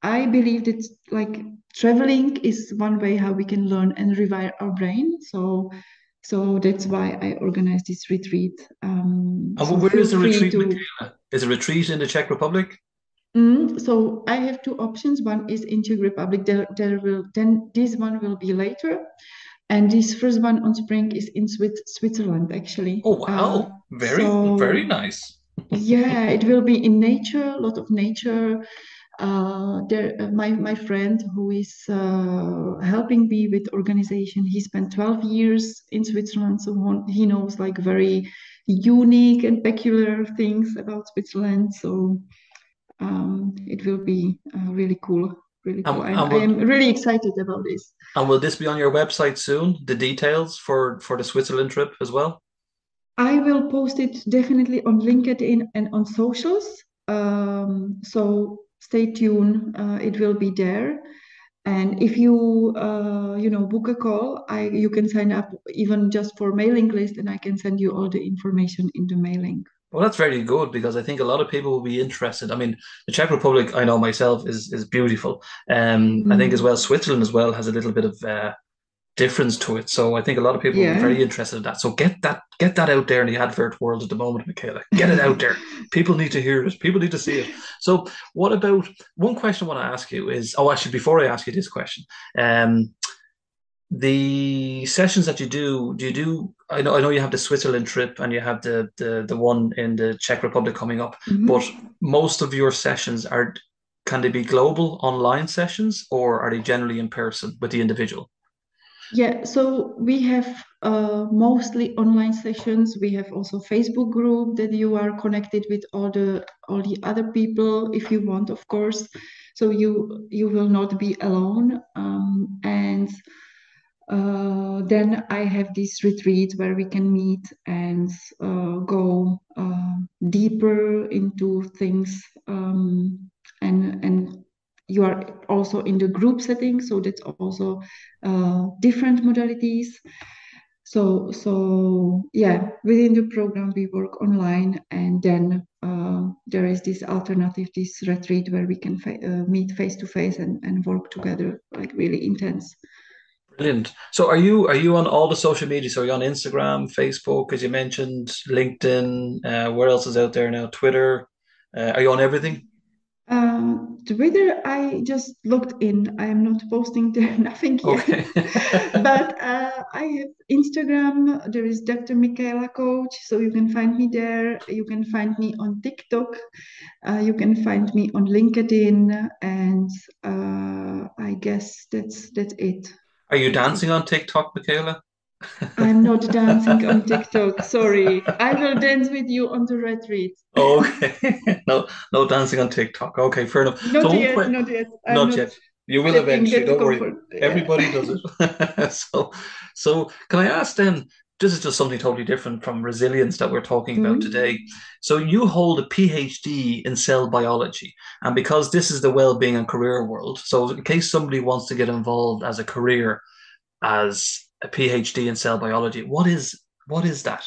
I believe that like traveling is one way how we can learn and rewire our brain. So so that's why I organized this retreat. Um, so where is the retreat? To... Is a retreat in the Czech Republic? Mm, so I have two options. One is in Czech Republic. There, there will then this one will be later. and this first one on spring is in Switzerland actually. Oh wow, uh, very so, very nice. yeah, it will be in nature, a lot of nature. Uh, there, uh, my my friend who is uh, helping me with organization, he spent 12 years in Switzerland, so he knows like very unique and peculiar things about Switzerland. So um, it will be uh, really cool. Really cool. And, and I am really excited about this. And will this be on your website soon? The details for for the Switzerland trip as well. I will post it definitely on LinkedIn and on socials. Um, so stay tuned. Uh, it will be there. And if you uh, you know book a call, I you can sign up even just for mailing list, and I can send you all the information in the mailing. Well, that's very good because I think a lot of people will be interested. I mean, the Czech Republic, I know myself, is is beautiful. Um, mm. I think as well Switzerland as well has a little bit of uh, difference to it. So I think a lot of people yeah. are very interested in that. So get that get that out there in the advert world at the moment, Michaela. Get it out there. people need to hear it. People need to see it. So what about one question I want to ask you is oh actually before I ask you this question, um the sessions that you do, do you do I know I know you have the Switzerland trip and you have the the the one in the Czech Republic coming up, mm-hmm. but most of your sessions are can they be global online sessions or are they generally in person with the individual? Yeah, so we have uh, mostly online sessions. We have also Facebook group that you are connected with all the all the other people if you want, of course. So you you will not be alone. Um, and uh, then I have this retreat where we can meet and uh, go uh, deeper into things um, and and you are also in the group setting, so that's also uh, different modalities. So, so yeah, within the program we work online, and then uh, there is this alternative, this retreat where we can fa- uh, meet face to face and work together, like really intense. Brilliant. So, are you are you on all the social media? So, are you on Instagram, Facebook, as you mentioned, LinkedIn? Uh, where else is out there now? Twitter. Uh, are you on everything? Um, Twitter, I just looked in. I am not posting there, nothing yet. Okay. but uh, I have Instagram. There is Dr. Michaela Coach, so you can find me there. You can find me on TikTok. Uh, you can find me on LinkedIn, and uh, I guess that's that's it. Are you dancing on TikTok, Michaela? I'm not dancing on TikTok. Sorry. I will dance with you on the retreat. okay. no, no dancing on TikTok. Okay, fair enough. Not so yet. Not yet. Not, not yet. You will eventually. Don't worry. Yeah. Everybody does it. so, so can I ask then? This is just something totally different from resilience that we're talking about mm-hmm. today. So you hold a PhD in cell biology, and because this is the well-being and career world, so in case somebody wants to get involved as a career as a PhD in cell biology. What is what is that?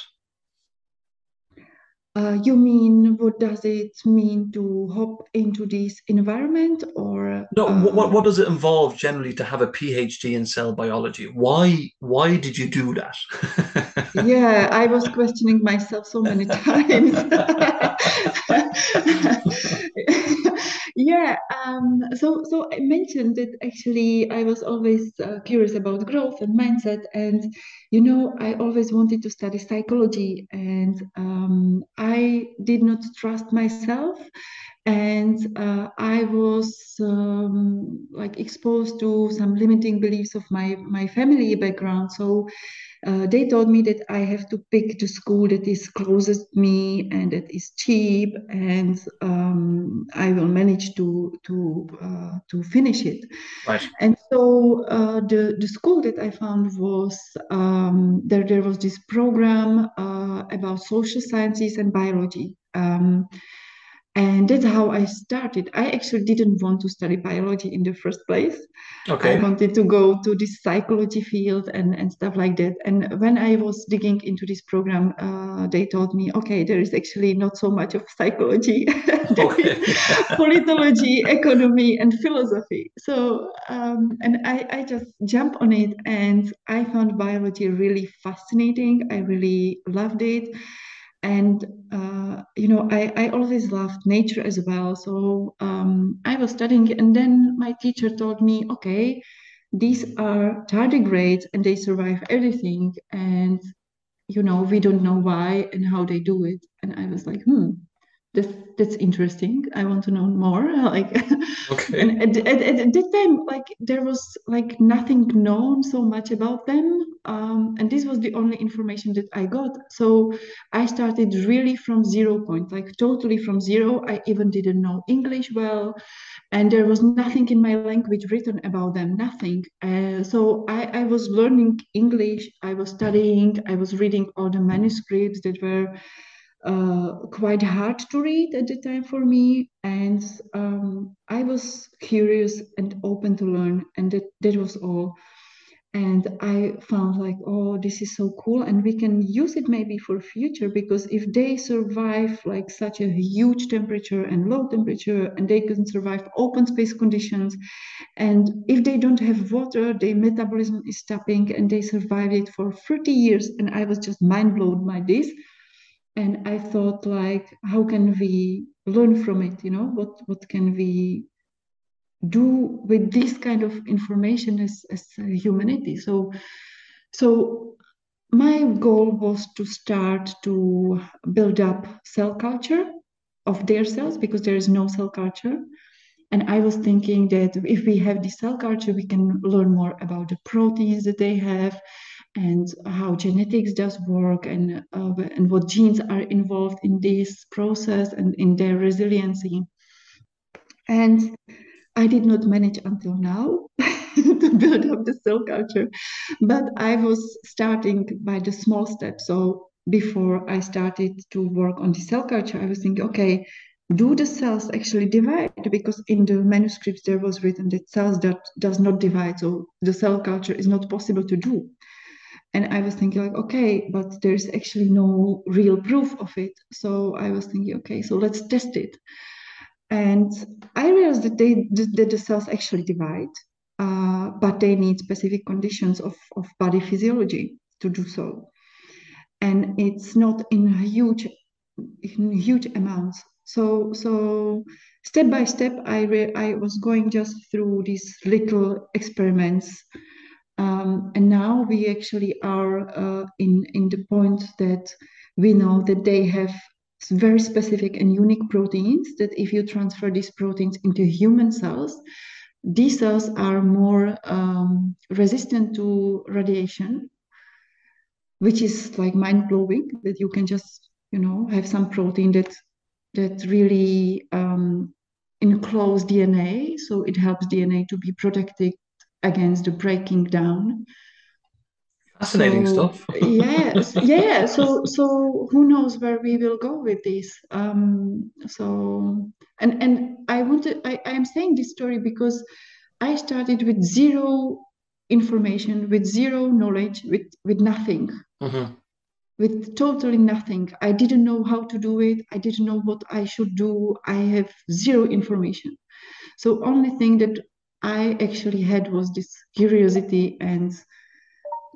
Uh, you mean what does it mean to hop into this environment or no uh, what, what does it involve generally to have a phd in cell biology why why did you do that yeah i was questioning myself so many times yeah um, so so i mentioned that actually i was always uh, curious about growth and mindset and you know i always wanted to study psychology and um, i did not trust myself and uh, i was um, like exposed to some limiting beliefs of my my family background so uh, they told me that I have to pick the school that is closest me and that is cheap, and um, I will manage to to uh, to finish it. Right. And so uh, the the school that I found was um, there. There was this program uh, about social sciences and biology. And that's how I started. I actually didn't want to study biology in the first place. Okay. I wanted to go to this psychology field and, and stuff like that. And when I was digging into this program, uh, they told me, okay, there is actually not so much of psychology, politology, economy, and philosophy. So, um, and I, I just jumped on it and I found biology really fascinating. I really loved it and uh, you know I, I always loved nature as well. So um, i was studying and then my teacher told me okay these are tardigrades and they survive everything and you know we don't know why and how they do it. And i was like hmm that's that's interesting. I want to know more like okay. and at, at, at, that time like there was like nothing known so much about them um, and this was the only information that i got. So i started really from zero point like totally from zero. I even didn't know english well and there was nothing in my language written about them nothing. Uh, so I, I was learning english i was studying i was reading all the manuscripts that were uh, quite hard to read at the time for me. And um, i was curious and open to learn and that, that was all. And i found like oh this is so cool and we can use it maybe for future because if they survive like such a huge temperature and low temperature and they can survive open space conditions and if they don't have water their metabolism is stopping and they survive it for 30 years and i was just mind blown by this and i thought like how can we learn from it you know what what can we do with this kind of information as, as humanity. So, so my goal was to start to build up cell culture of their cells because there is no cell culture. And I was thinking that if we have this cell culture, we can learn more about the proteins that they have and how genetics does work and, uh, and what genes are involved in this process and in their resiliency. And I did not manage until now to build up the cell culture, but I was starting by the small steps. So before I started to work on the cell culture, I was thinking, okay, do the cells actually divide? Because in the manuscripts there was written that cells that does not divide, so the cell culture is not possible to do. And I was thinking like, okay, but there's actually no real proof of it. So I was thinking, okay, so let's test it. And I realized that they that the cells actually divide, uh, but they need specific conditions of, of body physiology to do so. And it's not in huge in huge amounts. So so step by step, I re- I was going just through these little experiments, um, and now we actually are uh, in in the point that we know that they have very specific and unique proteins that if you transfer these proteins into human cells, these cells are more um, resistant to radiation, which is like mind blowing that you can just, you know, have some protein that that really um, enclose DNA, so it helps DNA to be protected against the breaking down Fascinating so, stuff. yes, yeah. So, so who knows where we will go with this? Um, so, and and I wanted, I I am saying this story because I started with zero information, with zero knowledge, with with nothing. Mm-hmm. With totally nothing. I didn't know how to do it. I didn't know what I should do. I have zero information. So only thing that I actually had was this curiosity and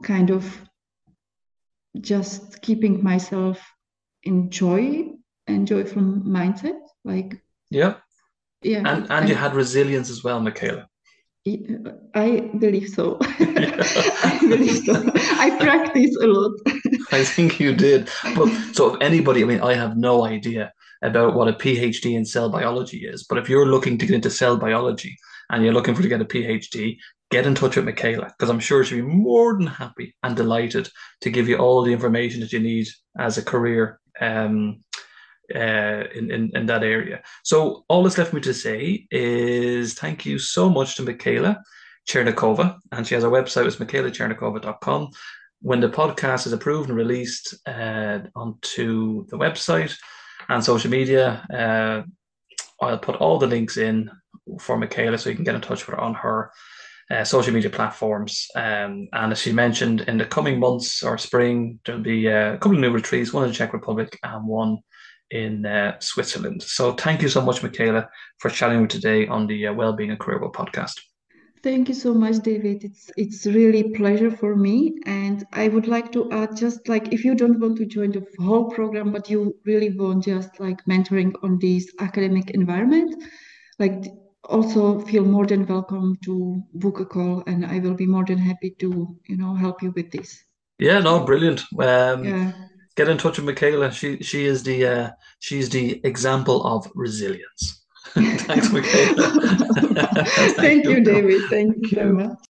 kind of just keeping myself in joy and joyful mindset like yeah yeah and and you had resilience as well michaela I believe so. I believe so. I practice a lot. I think you did. But so if anybody, I mean, I have no idea about what a PhD in cell biology is. But if you're looking to get into cell biology and you're looking for to get a PhD, get in touch with Michaela because I'm sure she'll be more than happy and delighted to give you all the information that you need as a career um, uh, in, in, in that area. So all that's left me to say is thank you so much to Michaela Czerneková, and she has a website, it's michaelaczernekova.com. When the podcast is approved and released uh, onto the website and social media, uh, I'll put all the links in for Michaela so you can get in touch with her on her uh, social media platforms. Um, and as she mentioned, in the coming months or spring, there'll be uh, a couple of new retreats, one in the Czech Republic and one in uh, Switzerland. So thank you so much, Michaela, for chatting with today on the uh, Wellbeing and Career World podcast. Thank you so much, David. It's it's really pleasure for me, and I would like to add just like if you don't want to join the whole program, but you really want just like mentoring on this academic environment, like also feel more than welcome to book a call, and I will be more than happy to you know help you with this. Yeah, no, brilliant. Um, Yeah. get in touch with Michaela. She she is the uh, she's the example of resilience. Thanks, Michaela. Thank you, David. Thank you so much.